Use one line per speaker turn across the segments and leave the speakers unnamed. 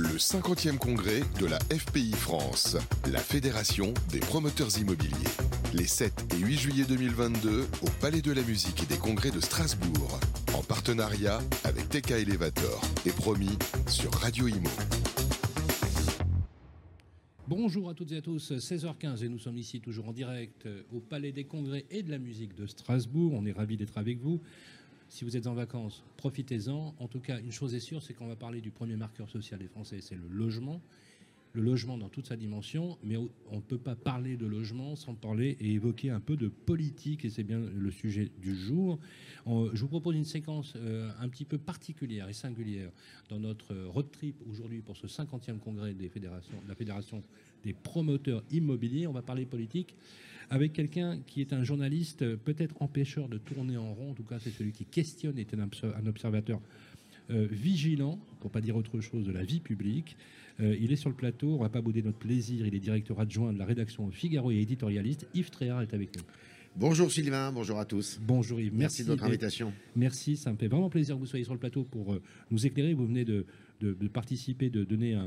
Le 50e congrès de la FPI France, la Fédération des promoteurs immobiliers. Les 7 et 8 juillet 2022 au Palais de la Musique et des Congrès de Strasbourg. En partenariat avec TK Elevator et promis sur Radio Imo.
Bonjour à toutes et à tous, 16h15 et nous sommes ici toujours en direct euh, au Palais des Congrès et de la Musique de Strasbourg. On est ravis d'être avec vous. Si vous êtes en vacances, profitez-en. En tout cas, une chose est sûre, c'est qu'on va parler du premier marqueur social des Français, c'est le logement. Le logement dans toute sa dimension, mais on ne peut pas parler de logement sans parler et évoquer un peu de politique, et c'est bien le sujet du jour. je vous propose une séquence euh, un petit peu particulière et singulière dans notre road trip aujourd'hui pour ce 50e congrès de la Fédération des promoteurs immobiliers. On va parler politique avec quelqu'un qui est un journaliste euh, peut-être empêcheur de tourner en rond, en tout cas c'est celui qui questionne, est un observateur euh, vigilant, pour pas dire autre chose, de la vie publique. Euh, il est sur le plateau, on va pas bouder notre plaisir, il est directeur adjoint de la rédaction Figaro et éditorialiste. Yves Tréhard est avec nous.
Bonjour Sylvain, bonjour à tous.
Bonjour Yves.
Merci, de votre invitation.
Merci, ça me fait vraiment plaisir que vous soyez sur le plateau pour nous éclairer. Vous venez de, de, participer, de donner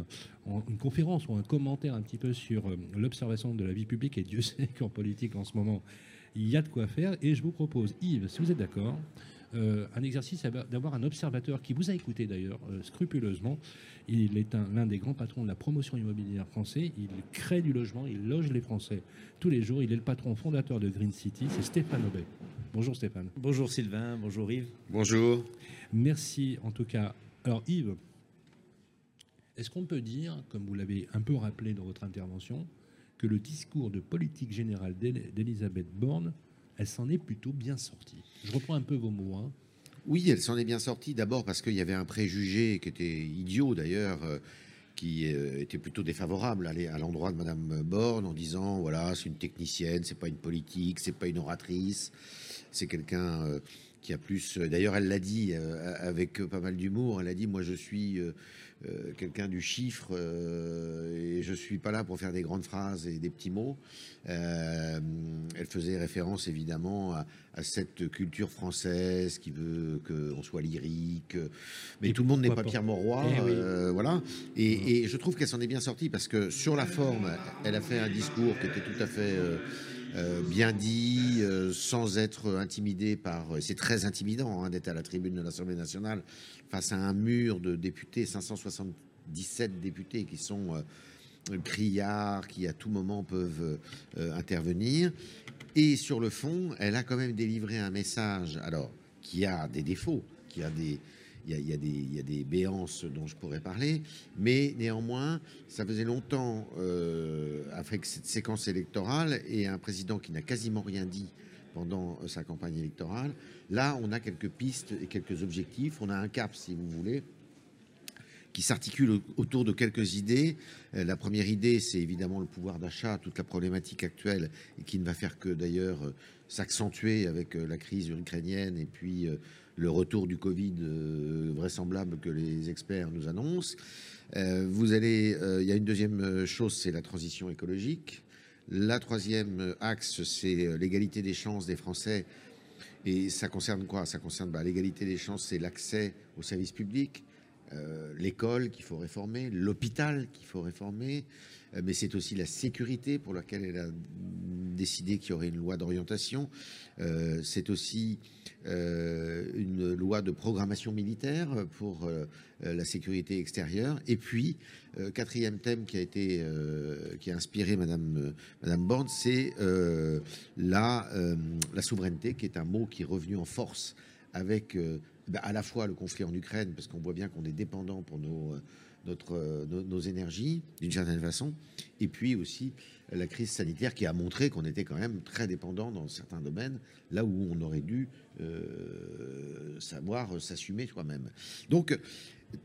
une conférence ou un commentaire un petit peu sur euh, l'observation de la vie publique. Et Dieu sait qu'en politique, en ce moment, il y a de quoi faire. Et je vous propose, Yves, si vous êtes d'accord, euh, un exercice d'avoir un observateur qui vous a écouté d'ailleurs euh, scrupuleusement. Il est l'un des grands patrons de la promotion immobilière français. Il crée du logement, il loge les Français tous les jours. Il est le patron fondateur de Green City, c'est Stéphane Aubet. Bonjour Stéphane.
Bonjour Sylvain, bonjour Yves.
Bonjour.
Merci en tout cas. Alors Yves, est-ce qu'on peut dire, comme vous l'avez un peu rappelé dans votre intervention, que le discours de politique générale d'Elisabeth Borne, elle s'en est plutôt bien sortie Je reprends un peu vos mots. Hein.
Oui, elle s'en est bien sortie. D'abord parce qu'il y avait un préjugé qui était idiot d'ailleurs, euh, qui euh, était plutôt défavorable à l'endroit de Madame Borne en disant voilà, c'est une technicienne, c'est pas une politique, c'est pas une oratrice, c'est quelqu'un euh, qui a plus. D'ailleurs, elle l'a dit avec pas mal d'humour. Elle a dit moi, je suis euh, quelqu'un du chiffre euh, et je suis pas là pour faire des grandes phrases et des petits mots. Euh, elle faisait référence évidemment à, cette culture française qui veut qu'on soit lyrique, mais tout le monde n'est pas, Pierre Mauroy, eh voilà. Et, et, je trouve qu'elle s'en est bien sortie parce que sur la forme, elle a fait un discours qui était tout à fait euh, bien dit, euh, sans être intimidé par. C'est très intimidant hein, d'être à la tribune de l'Assemblée nationale face à un mur de députés, 577 députés qui sont euh, criards, qui à tout moment peuvent intervenir. Et sur le fond, elle a quand même délivré un message, alors qui a des défauts, qui a des, il y, a, des, des béances dont je pourrais parler, mais néanmoins, ça faisait longtemps, euh, avec cette séquence électorale et un président qui n'a quasiment rien dit pendant euh, sa campagne électorale. Là, on a quelques pistes et quelques objectifs. On a un cap, si vous voulez, qui s'articule autour de quelques idées. Euh, la première idée, c'est évidemment le pouvoir d'achat, toute la problématique actuelle, et qui ne va faire que d'ailleurs s'accentuer avec la crise ukrainienne et puis le retour du Covid euh, vraisemblable que les experts nous annoncent. Euh, vous allez, euh, il y a une deuxième chose, c'est la transition écologique. La troisième axe, c'est l'égalité des chances des Français. Et ça concerne quoi? Ça concerne bah, l'égalité des chances, c'est l'accès aux services publics, l'école qu'il faut réformer, l'hôpital qu'il faut réformer, mais c'est aussi la sécurité pour laquelle elle a décidé qu'il y aurait une loi d'orientation. c'est aussi euh, une loi de programmation militaire pour euh, la sécurité extérieure. Et puis, euh, quatrième thème qui a été, qui a inspiré Madame, Madame Borne, c'est la, la souveraineté, qui est un mot qui est revenu en force avec à la fois le conflit en Ukraine, parce qu'on voit bien qu'on est dépendant pour nos, notre, nos, énergies, d'une certaine façon, et puis aussi la crise sanitaire qui a montré qu'on était quand même très dépendant dans certains domaines, là où on aurait dû euh, savoir s'assumer soi-même. Donc,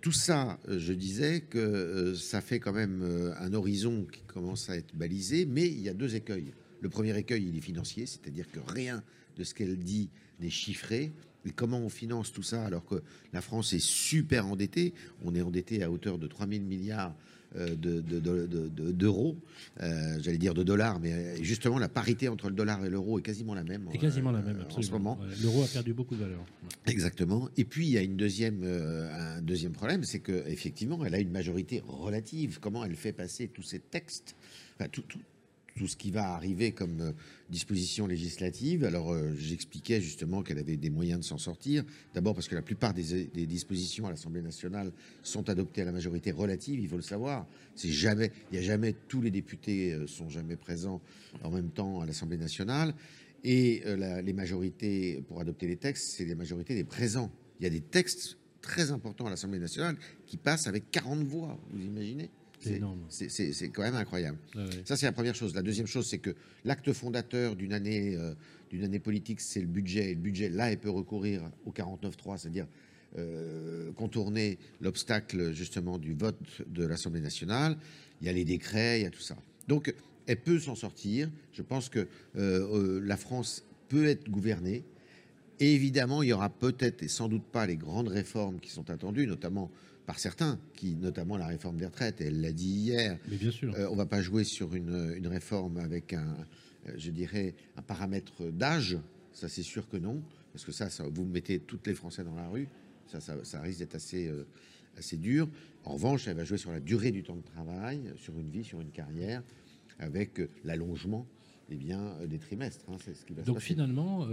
tout ça, je disais que euh, ça fait quand même euh, un horizon qui commence à être balisé, mais il y a deux écueils. Le premier écueil, il est financier, c'est-à-dire que rien de ce qu'elle dit n'est chiffré. Mais comment on finance tout ça alors que la France est super endettée? On est endetté à hauteur de 3 000 milliards euh, d'euros, euh, j'allais dire de dollars, mais justement la parité entre le dollar et l'euro est quasiment la même.
C'est quasiment la même,
en ce moment.
L'euro a perdu beaucoup de valeur.
Exactement. Et puis il y a une deuxième, un deuxième problème, c'est qu'effectivement, elle a une majorité relative. Comment elle fait passer tous ces textes, enfin, tout, tout ce qui va arriver comme euh, disposition législative. Alors, euh, j'expliquais justement qu'elle avait des moyens de s'en sortir. D'abord parce que la plupart des, dispositions à l'Assemblée nationale sont adoptées à la majorité relative, il faut le savoir. Il n'y a jamais, tous les députés euh, sont jamais présents en même temps à l'Assemblée nationale. Et les majorités pour adopter les textes, c'est les majorités des présents. Il y a des textes très importants à l'Assemblée nationale qui passent avec 40 voix, vous imaginez? C'est quand même incroyable. Ça, c'est la première chose. La deuxième chose, c'est que l'acte fondateur d'une année, euh, d'une année politique, c'est le budget. Et le budget, là, elle peut recourir au 49.3, c'est-à-dire euh, contourner l'obstacle justement du vote de l'Assemblée nationale. Il y a les décrets, il y a tout ça. Donc, elle peut s'en sortir. Je pense que euh, la France peut être gouvernée. Et évidemment, il y aura peut-être et sans doute pas les grandes réformes qui sont attendues, notamment par certains, qui, notamment la réforme des retraites, elle l'a dit hier.
Mais bien sûr.
Euh, on ne va pas jouer sur une, réforme avec un, euh, je dirais, un paramètre d'âge. Ça, c'est sûr que non, parce que ça, ça, vous mettez toutes les Français dans la rue. Ça, ça, risque d'être assez, euh, assez dur. En revanche, elle va jouer sur la durée du temps de travail, sur une vie, sur une carrière, avec l'allongement eh bien, des trimestres. Hein,
ce qui va Donc finalement,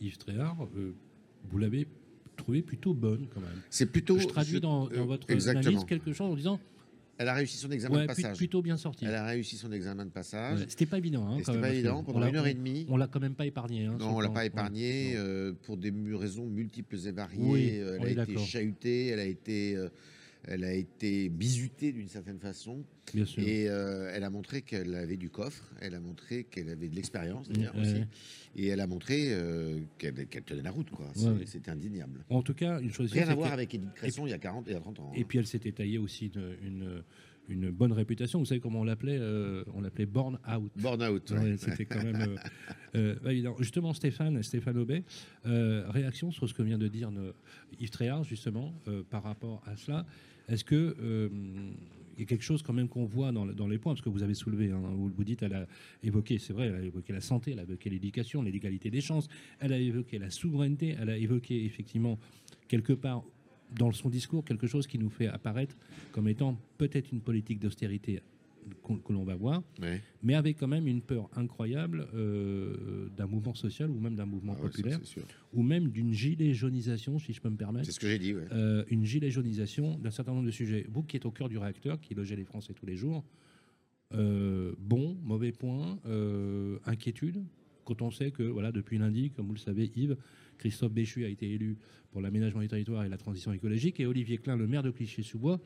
Yves Tréhard, vous l'avez trouvé plutôt bonne quand même.
C'est plutôt.
Je traduis dans, euh, votre analyse quelque chose en disant.
Elle a réussi son examen de passage.
Plutôt bien sorti.
Elle a réussi son examen de passage.
C'était pas évident. Hein,
C'était pas évident pendant une heure et demie.
On l'a quand même pas épargné. Hein,
non, on l'a pas épargné euh, pour des raisons multiples et variées. Euh, elle a été chahutée, elle a été elle a été bisutée d'une certaine façon.
Bien sûr.
Et euh, elle a montré qu'elle avait du coffre, elle a montré qu'elle avait de l'expérience d'ailleurs aussi. Et elle a montré euh, qu'elle tenait la route. quoi. C'était indéniable.
En tout cas, une chose.
Rien à voir avec Edith Cresson il y a 40 et il y a 30 ans.
Et puis elle s'était taillée aussi une, une, bonne réputation. Vous savez comment on l'appelait euh, On l'appelait Born Out.
Born Out.
C'était quand même évident. Justement, Stéphane, Stéphane Aubet, réaction sur ce que vient de dire Yves Tréhard, justement, par rapport à cela. Est-ce que euh, il y a quelque chose quand même qu'on voit dans, les points, parce que vous avez soulevé, hein, vous, vous dites, elle a évoqué, c'est vrai, elle a évoqué la santé, elle a évoqué l'éducation, l'égalité des chances, elle a évoqué la souveraineté, elle a évoqué effectivement quelque part dans son discours quelque chose qui nous fait apparaître comme étant peut-être une politique d'austérité que l'on va voir, mais avec quand même une peur incroyable euh, d'un mouvement social ou même d'un mouvement ah populaire, ou même d'une gilet jaunisation, si je peux me permettre.
C'est ce que j'ai dit.
Euh, une gilet jaunisation d'un certain nombre de sujets. Vous qui êtes au cœur du réacteur, qui logez les Français tous les jours, euh, bon, mauvais point, inquiétude, quand on sait que voilà, depuis lundi, comme vous le savez, Yves, Christophe Béchu a été élu pour l'aménagement du territoire et la transition écologique, et Olivier Klein, le maire de Clichy-sous-Bois,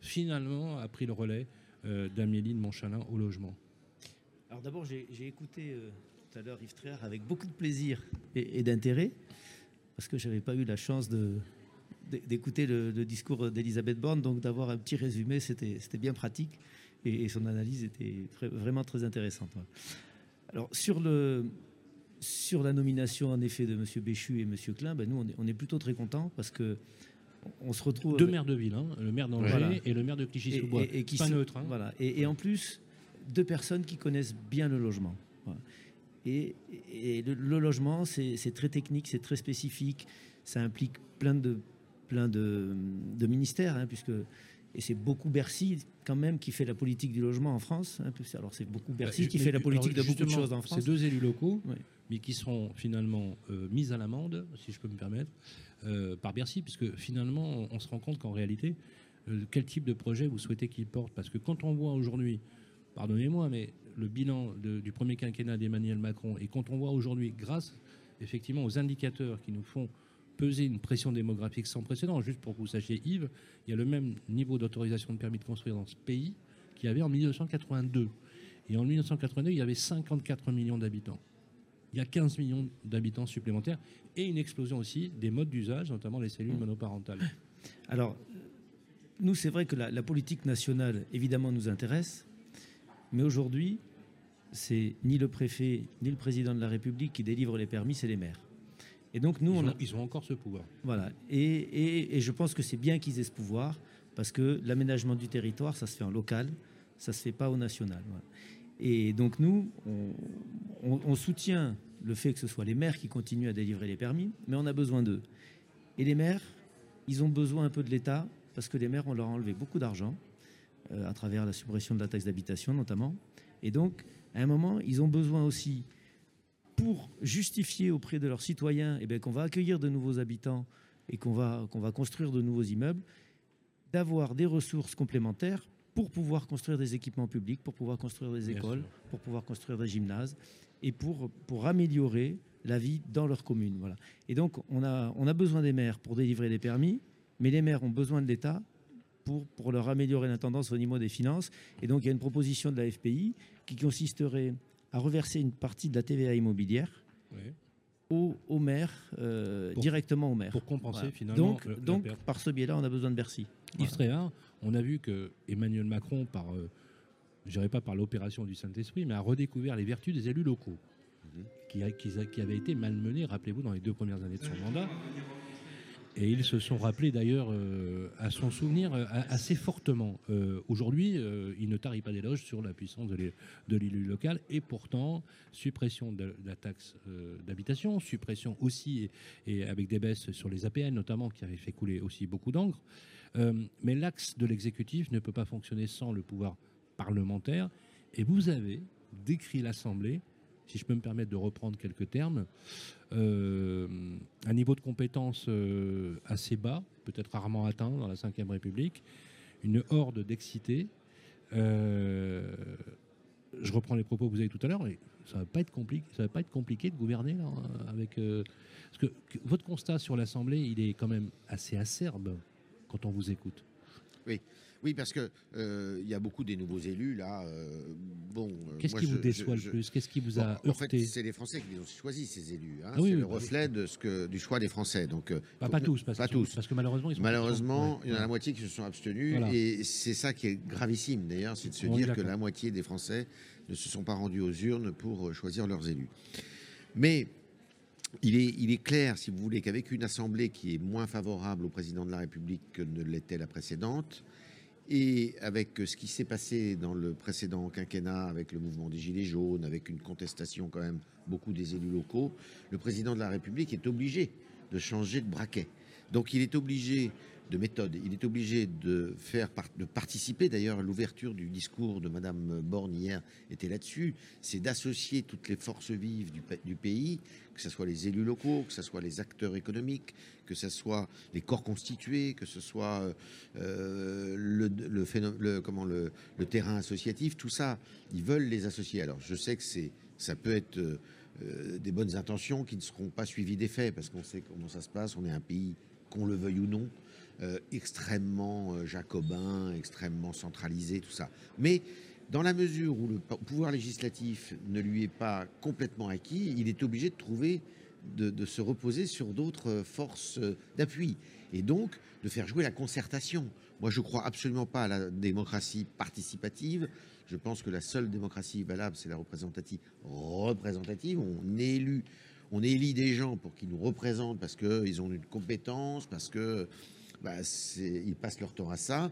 finalement a pris le relais euh, d'Amélie de Montchalin au logement
Alors d'abord, j'ai écouté euh, tout à l'heure Yves Tréhard avec beaucoup de plaisir et, d'intérêt, parce que je n'avais pas eu la chance d'écouter le, discours d'Elisabeth Borne, donc d'avoir un petit résumé, c'était bien pratique, et, son analyse était vraiment très intéressante. Alors sur, le, sur la nomination en effet de M. Béchu et M. Klein, ben, nous on est, on est plutôt très contents, parce que on se retrouve.
Deux maires de ville, hein, le maire d'Angers et le maire de Clichy-sous-Bois.
Et, qui pas neutre. Hein. Voilà. Et, en plus, deux personnes qui connaissent bien le logement. Et, le, logement, c'est très technique, c'est très spécifique. Ça implique plein de, plein de, ministères, hein, puisque et c'est beaucoup Bercy quand même qui fait la politique du logement en France. Alors c'est beaucoup bah, Bercy qui fait la politique de beaucoup de choses en France.
Ces deux élus locaux, mais qui seront finalement euh, mis à l'amende, si je peux me permettre, euh, par Bercy, puisque finalement, on, se rend compte qu'en réalité, euh, quel type de projet vous souhaitez qu'il porte? Parce que quand on voit aujourd'hui, pardonnez-moi, mais le bilan du premier quinquennat d'Emmanuel Macron, et quand on voit aujourd'hui, grâce effectivement aux indicateurs qui nous font peser une pression démographique sans précédent, juste pour que vous sachiez, Yves, il y a le même niveau d'autorisation de permis de construire dans ce pays qu'il y avait en 1982. Et en 1982, il y avait 54 millions d'habitants il y a 15 millions d'habitants supplémentaires et une explosion aussi des modes d'usage, notamment les cellules monoparentales.
Alors, nous, c'est vrai que la, politique nationale, évidemment, nous intéresse, mais aujourd'hui, c'est ni le préfet ni le président de la République qui délivre les permis, c'est les maires. Et donc nous,
ils,
on
ont,
a,
ils ont encore ce pouvoir.
voilà. Et, et- et je pense que c'est bien qu'ils aient ce pouvoir parce que l'aménagement du territoire, ça se fait en local, ça se fait pas au national. voilà. Et donc nous, on, on- on soutient le fait que ce soit les maires qui continuent à délivrer les permis, mais on a besoin d'eux. Et les maires, ils ont besoin un peu de l'État parce que les maires, on leur a enlevé beaucoup d'argent euh, à travers la suppression de la taxe d'habitation notamment. Et donc, à un moment, ils ont besoin aussi, pour justifier auprès de leurs citoyens eh bien, qu'on va accueillir de nouveaux habitants et qu'on va, qu'on va construire de nouveaux immeubles, d'avoir des ressources complémentaires pour pouvoir construire des équipements publics, pour pouvoir construire des écoles, pour pouvoir construire des gymnases et pour, pour améliorer la vie dans leur commune. Voilà. Et donc, on a, on a besoin des maires pour délivrer les permis, mais les maires ont besoin de l'État pour, pour leur améliorer l'intendance au niveau des finances. Et donc, il y a une proposition de la FPI qui consisterait à reverser une partie de la TVA immobilière
Ouais.
aux, aux maires, euh,
Pour-
directement aux maires.
Pour compenser
Voilà.
finalement
Donc,
le-
donc par ce biais-là, on a besoin de Bercy.
Yves on a vu que Emmanuel Macron, par, euh, je dirais pas par l'opération du Saint-Esprit, mais a redécouvert les vertus des élus locaux, qui, a- qui, a- qui avaient été malmenés, rappelez-vous, dans les deux premières années de son mandat. Et ils se sont rappelés d'ailleurs euh, à son souvenir euh, assez fortement. Euh, Aujourd'hui, euh, il ne tarit pas d'éloges sur la puissance de l'é- de l'élu local et pourtant, suppression de la taxe d'habitation, suppression aussi, et, et avec des baisses sur les APN notamment, qui avaient fait couler aussi beaucoup d'encre. Mais l'axe de l'exécutif ne peut pas fonctionner sans le pouvoir parlementaire. Et vous avez décrit l'Assemblée, si je peux me permettre de reprendre quelques termes, euh, un niveau de compétence euh, assez bas, peut-être rarement atteint dans la Ve République, une horde d'excités. Euh, je reprends les propos que vous avez tout à l'heure, et ça va pas être compliqué. Va pas être compliqué de gouverner là, avec. euh, parce que votre constat sur l'Assemblée, il est quand même assez acerbe quand on vous écoute.
Oui, parce que euh, il y a beaucoup des nouveaux élus là. euh, bon, euh,
Qu'est-ce qui
je-
vous déçoit
je-
le plus? Qu'est-ce qui vous
Bon,
a
en fait,
heurté?
c'est les Français qui les ont choisis ces élus. hein.
Ah oui,
c'est
oui,
le
bah oui.
reflet de ce que du choix des Français. Donc, euh,
Pas, tous, parce,
pas
que-
tous.
parce que malheureusement, ils sont
Malheureusement, il y en a la moitié qui se sont abstenus
Voilà.
et c'est ça qui est gravissime d'ailleurs, c'est de se
On
dire que la moitié des Français ne se sont pas rendus aux urnes pour choisir leurs élus. Mais il est, clair, si vous voulez, qu'avec une assemblée qui est moins favorable au président de la République que ne l'était la précédente, et avec ce qui s'est passé dans le précédent quinquennat, avec le mouvement des Gilets jaunes, avec une contestation quand même beaucoup des élus locaux, le président de la République est obligé de changer de braquet. Donc il est obligé de méthode, il est obligé de faire de participer. D'ailleurs l'ouverture du discours de Madame Borne hier était là-dessus, c'est d'associer toutes les forces vives du, pa- du pays, que ce soit les élus locaux, que ce soit les acteurs économiques, que ce soit les corps constitués, que ce soit euh, euh, le, terrain associatif, tout ça, ils veulent les associer. Alors je sais que ça peut être euh, des bonnes intentions qui ne seront pas suivies des faits, parce qu'on sait comment ça se passe, on est un pays, qu'on le veuille ou non, extrêmement euh, jacobin, extrêmement centralisé, tout ça. Mais dans la mesure où le po- pouvoir législatif ne lui est pas complètement acquis, il est obligé de trouver, de, se reposer sur d'autres euh, forces euh, d'appui. Et donc de faire jouer la concertation. Moi, je crois absolument pas à la démocratie participative. Je pense que la seule démocratie valable, c'est la représentative. Représentative, on élu, on élit des gens pour qu'ils nous représentent parce qu'ils ont une compétence, parce que bah, ils passent leur temps à ça.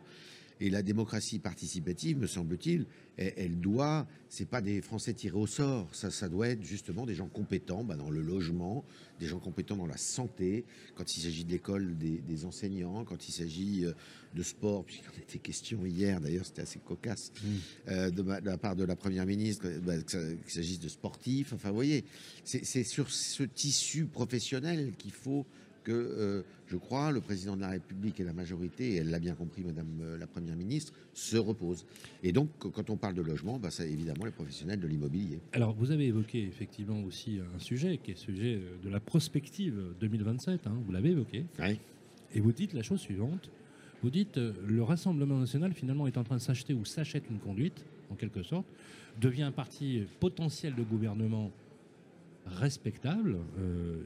Et la démocratie participative, me semble-t-il, elle, elle doit, c'est pas des Français tirés au sort, ça, ça doit être justement des gens compétents bah, dans le logement, des gens compétents dans la santé, quand il s'agit de l'école des, des enseignants, quand il s'agit euh, de sport, puisqu'il en était question hier, d'ailleurs c'était assez cocasse, euh, de, ma- de la part de la Première ministre, bah, qu'il s'agisse de sportifs, enfin vous voyez, c'est sur ce tissu professionnel qu'il faut que, euh, je crois, le président de la République et la majorité, et elle l'a bien compris, Madame euh, la Première ministre, se reposent. Et donc, quand on parle de logement, bah, c'est évidemment les professionnels de l'immobilier.
Alors, vous avez évoqué effectivement aussi un sujet qui est le sujet de la prospective 2027, hein, vous l'avez évoqué,
Ouais.
et vous dites la chose suivante. Vous dites euh, le Rassemblement national finalement est en train de s'acheter ou s'achète une conduite, en quelque sorte, devient un parti potentiel de gouvernement respectable. euh, euh,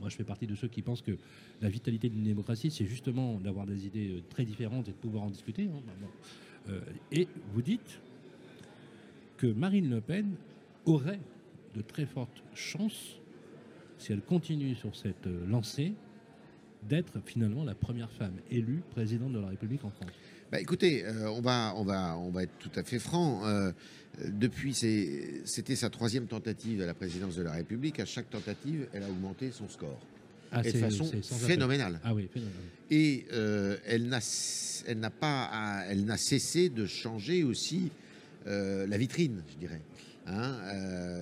moi, je fais partie de ceux qui pensent que la vitalité d'une démocratie, c'est justement d'avoir des idées euh, très différentes et de pouvoir en discuter. hein. Bah. Euh, et vous dites que Marine Le Pen aurait de très fortes chances si elle continue sur cette euh, lancée, d'être finalement la première femme élue présidente de la République en France
bah, écoutez, euh, on, va, on, va, on va être tout à fait franc. Euh, depuis, c'était sa troisième tentative à la présidence de la République. À chaque tentative, elle a augmenté son score.
Ah,
et de façon phénoménale.
Ah oui, phénoménal.
Et euh, elle n'a elle n'a pas, elle n'a cessé de changer aussi la vitrine, je dirais, hein,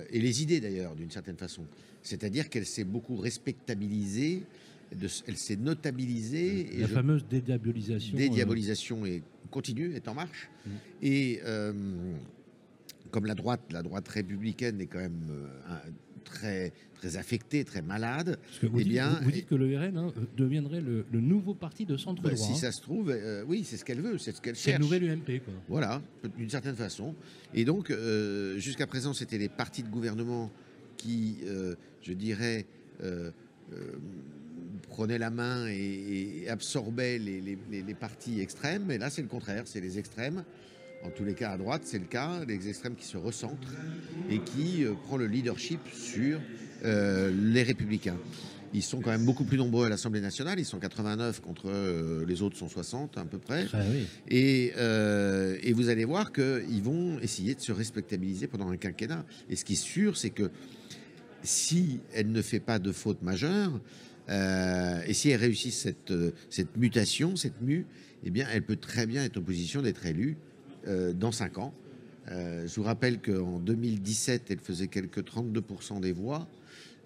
et les idées d'ailleurs, d'une certaine façon. C'est-à-dire qu'elle s'est beaucoup respectabilisée elle s'est notabilisée.
La fameuse dédiabolisation.
Euh, dédiabolisation est, continue, est en marche. Mm. Et euh, comme la droite, la droite républicaine est quand même euh, très, très affectée, très malade.
vous, eh dites, bien, vous, dites que le RN hein, deviendrait le, nouveau parti de centre bah.
Si ça se trouve, oui, c'est ce qu'elle veut, c'est ce qu'elle cherche.
C'est nouvelle UMP, quoi.
Voilà, d'une certaine façon. Et donc, jusqu'à présent, c'était les partis de gouvernement qui, je dirais, prenait la main et, absorbait les, partis extrêmes. Et là, c'est le contraire, c'est les extrêmes. En tous les cas, à droite, c'est le cas, les extrêmes qui se recentrent et qui euh, prend le leadership sur euh, les républicains. Ils sont quand même beaucoup plus nombreux à l'Assemblée nationale. Ils sont 89 contre euh, les autres sont 60 à peu près.
Ah
et, et, vous allez voir qu'ils vont essayer de se respectabiliser pendant un quinquennat. Et ce qui est sûr, c'est que si elle ne fait pas de faute majeure, euh, et si elle réussit cette, euh, cette mutation, cette mue, eh bien, elle peut très bien être en position d'être élue euh, dans 5 ans. je vous rappelle qu'en 2017, elle faisait quelques 32% des voix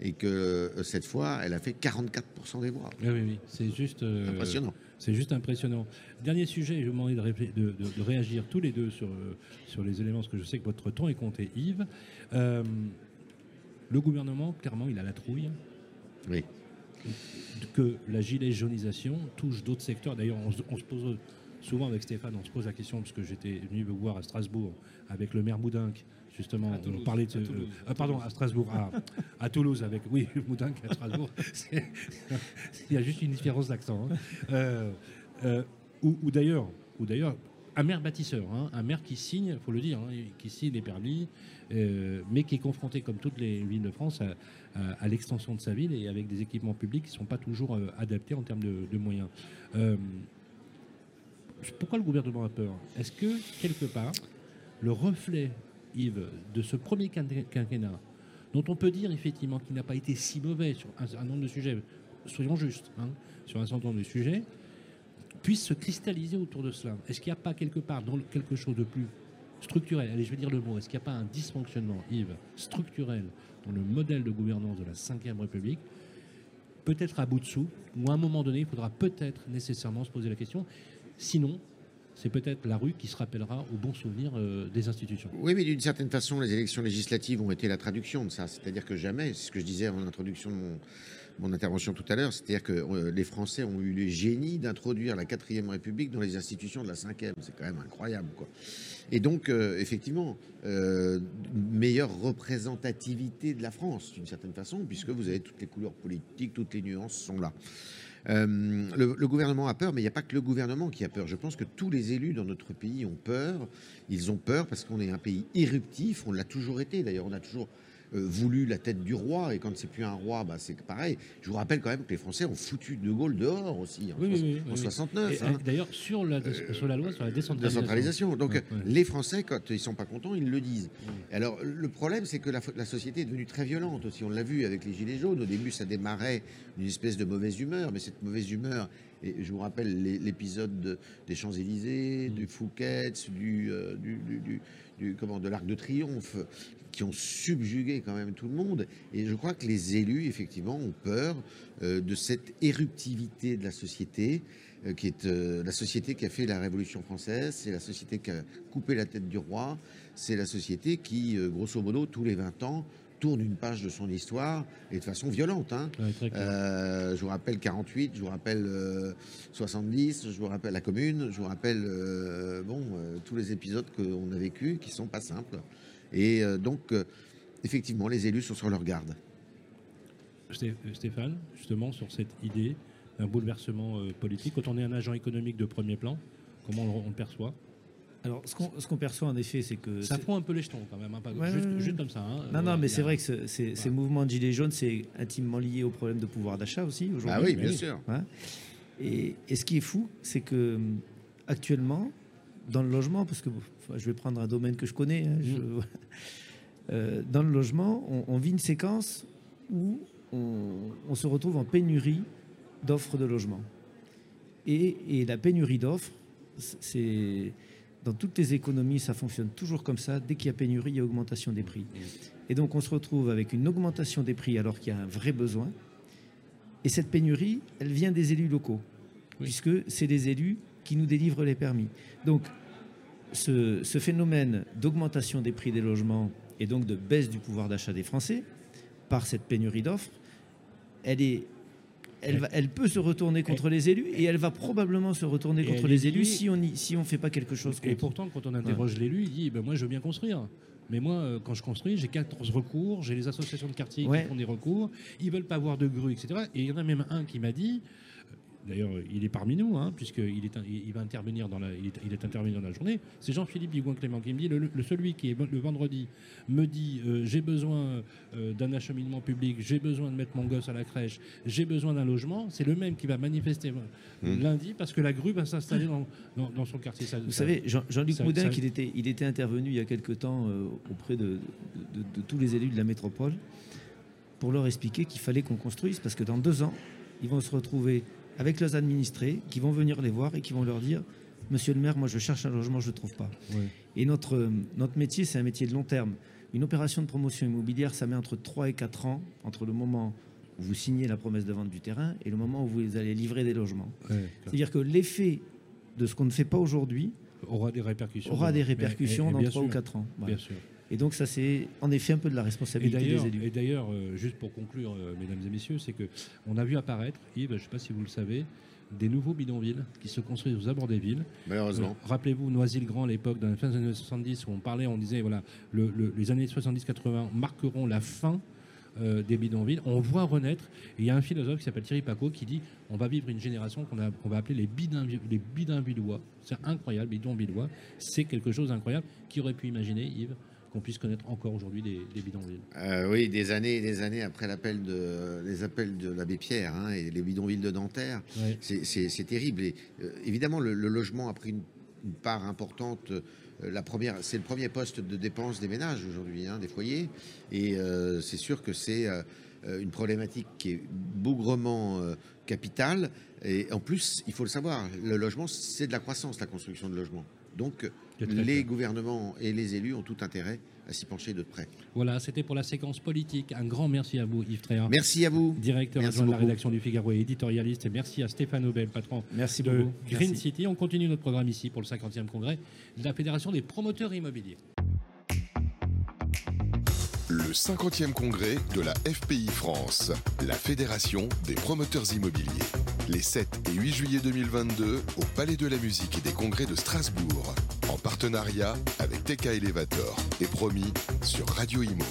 et que cette fois, elle a fait 44% des voix.
Oui, oui, oui. c'est juste
impressionnant.
C'est juste impressionnant. Dernier sujet, je vous demande de, de, de, réagir tous les deux sur, sur les éléments, parce que je sais que votre temps est compté, Yves. le gouvernement, clairement, il a la trouille.
Oui
que la gilet jaunisation touche d'autres secteurs. D'ailleurs, on, se pose souvent avec Stéphane, on se pose la question, parce que j'étais venu me voir à Strasbourg avec le maire Boudinck, justement, on parlait de. Euh, pardon, à Strasbourg, à, Toulouse, avec. Oui, Boudinck à Strasbourg. Il y a juste une différence d'accent. Hein. Euh, euh, ou d'ailleurs, un maire bâtisseur, hein, un maire qui signe, il faut le dire, hein, qui signe les permis, mais qui est confronté, comme toutes les villes de France, à, euh, l'extension de sa ville et avec des équipements publics qui ne sont pas toujours euh, adaptés en termes de, moyens. Euh, pourquoi le gouvernement a peur? Est-ce que, quelque part, le reflet, Yves, de ce premier quinquennat, dont on peut dire effectivement qu'il n'a pas été si mauvais sur un, nombre de sujets, soyons justes, hein, sur un certain nombre de sujets, puisse se cristalliser autour de cela Est-ce qu'il n'y a pas quelque part quelque chose de plus structurel, allez je vais dire le mot, est-ce qu'il n'y a pas un dysfonctionnement, Yves, structurel dans le modèle de gouvernance de la Ve République, peut-être à bout de sous, ou à un moment donné, il faudra peut-être nécessairement se poser la question. Sinon, c'est peut-être la rue qui se rappellera au bon souvenir euh, des institutions.
Oui, mais d'une certaine façon, les élections législatives ont été la traduction de ça. C'est-à-dire que jamais, c'est ce que je disais en introduction de mon, intervention tout à l'heure, c'est-à-dire que euh, les Français ont eu le génie d'introduire la quatrième République dans les institutions de la cinquième. C'est quand même incroyable, quoi. Et donc, euh, effectivement, meilleure représentativité de la France, d'une certaine façon, puisque vous avez toutes les couleurs politiques, toutes les nuances sont là. Le, le, gouvernement a peur, mais il n'y a pas que le gouvernement qui a peur. Je pense que tous les élus dans notre pays ont peur. Ils ont peur parce qu'on est un pays éruptif. On l'a toujours été. D'ailleurs, on a toujours euh, voulu la tête du roi, et quand c'est plus un roi, bah, c'est pareil. Je vous rappelle quand même que les Français ont foutu De Gaulle dehors aussi, en, 69.
Hein. D'ailleurs, sur la, sur la loi sur la décentralisation.
Donc, les Français, quand ils sont pas contents, ils le disent. Alors, le problème, c'est que la, la, société est devenue très violente aussi. On l'a vu avec les Gilets jaunes. Au début, ça démarrait d'une espèce de mauvaise humeur, mais cette mauvaise humeur et je vous rappelle l'épisode des Champs-Élysées, mm. du Fouquet's, du, euh, du, du, du, comment, de l'Arc de Triomphe, qui ont subjugué quand même tout le monde. Et je crois que les élus, effectivement, ont peur euh, de cette éruptivité de la société, euh, qui est la société qui a fait la Révolution française, c'est la société qui a coupé la tête du roi, c'est la société qui, grosso modo, tous les 20 ans, tourne une page de son histoire et de façon violente. Hein. Euh, je vous rappelle 48, je vous rappelle 70, euh, je vous rappelle la Commune, je vous rappelle euh, bon tous les épisodes qu'on a vécus qui sont pas simples. Et donc effectivement, les élus sont sur leur garde.
Stéphane, justement sur cette idée d'un bouleversement politique, quand on est un agent économique de premier plan, comment on le perçoit?
Alors, ce qu'on perçoit en effet, c'est que.
Ça prend un peu les jetons quand même, hein, pas juste, comme ça. Hein.
non, non, mais c'est vrai que ces mouvements de gilets jaunes, c'est intimement lié au problème de pouvoir d'achat aussi aujourd'hui.
Ah oui, bien sûr.
Et, ce qui est fou, c'est que actuellement, dans le logement, parce que je vais prendre un domaine que je connais, hein, mm. euh, dans le logement, on, vit une séquence où on, se retrouve en pénurie d'offres de logement. Et, et la pénurie d'offres, c'est dans toutes les économies, ça fonctionne toujours comme ça. Dès qu'il y a pénurie, il y a augmentation des prix. Et donc on se retrouve avec une augmentation des prix alors qu'il y a un vrai besoin. Et cette pénurie, elle vient des élus locaux, puisque c'est les élus qui nous délivrent les permis. Donc ce, phénomène d'augmentation des prix des logements et donc de baisse du pouvoir d'achat des Français par cette pénurie d'offres, elle est elle, peut se retourner contre les élus et elle va probablement se retourner contre les élus si on ne si on fait pas quelque chose.
Et pourtant, quand on interroge l'élu, il dit ben, Moi, je veux bien construire. Mais moi, euh, quand je construis, j'ai 14 recours, j'ai les associations de quartier qui font des recours, ils veulent pas avoir de grue, etc. Et il y en a même un qui m'a dit D'ailleurs, il est parmi nous, hein, puisqu'il est, il va intervenir dans la, il est, intervenu dans la journée. C'est Jean-Philippe Bigouin-Clément qui me dit, le, celui qui est le vendredi me dit, euh, j'ai besoin euh, d'un acheminement public, j'ai besoin de mettre mon gosse à la crèche, j'ai besoin d'un logement. C'est le même qui va manifester mmh. lundi parce que la grue va s'installer dans, son quartier.
Vous savez, Jean-Luc Moudin, il était, il était intervenu il y a quelque temps euh, auprès de, de tous les élus de la métropole pour leur expliquer qu'il fallait qu'on construise parce que dans deux ans, ils vont se retrouver avec leurs administrés qui vont venir les voir et qui vont leur dire Monsieur le maire, moi je cherche un logement, je ne trouve pas. Et notre, notre métier, c'est un métier de long terme. Une opération de promotion immobilière, ça met entre 3 et 4 ans entre le moment où vous signez la promesse de vente du terrain et le moment où vous allez livrer des logements. C'est-à-dire que l'effet de ce qu'on ne fait pas aujourd'hui
aura des répercussions,
aura des répercussions dans 3 ou 4 ans.
Bien sûr.
Et donc ça c'est en effet un peu de la responsabilité des élus.
Et d'ailleurs, euh, juste pour conclure, euh, mesdames et messieurs, c'est que on a vu apparaître, Yves, je ne sais pas si vous le savez, des nouveaux bidonvilles qui se construisent aux abords des villes.
Malheureusement.
Euh, rappelez-vous Noisy-le-Grand, l'époque, dans les fin des années 70, où on parlait, on disait, voilà, les années 70-80 marqueront la fin des bidonvilles. On voit renaître. Et il y a un philosophe qui s'appelle Thierry Paco qui dit on va vivre une génération qu'on va appeler les, les bidonvillois. C'est incroyable, bidonvillois. C'est quelque chose d'incroyable. Qui aurait pu imaginer, Yves qu'on puisse connaître encore aujourd'hui des, bidonvilles.
Euh, oui, des années des années après l'appel de, les appels de l'abbé Pierre hein, et les bidonvilles de Nanterre. C'est terrible. Et, euh, évidemment, le, logement a pris une, part importante. Euh, la première, c'est le premier poste de dépense des ménages aujourd'hui, hein, des foyers. Et c'est sûr que c'est une problématique qui est bougrement capitale. Et en plus, il faut le savoir, le logement, c'est de la croissance, la construction de logements. Donc, les gouvernements et les élus ont tout intérêt à s'y pencher de près.
Voilà, c'était pour la séquence politique. Un grand merci à vous, Yves Tréa.
Merci à vous.
Directeur adjoint de la rédaction du Figaro et éditorialiste. Et merci à Stéphane Aubel, patron merci de Green City. On continue notre programme ici pour le 50e congrès de la Fédération des promoteurs immobiliers.
Le 50e congrès de la FPI France, la Fédération des promoteurs immobiliers. Les 7 et 8 juillet 2022 au Palais de la Musique et des Congrès de Strasbourg. En partenariat avec TK Elevator et promis sur Radio Imo.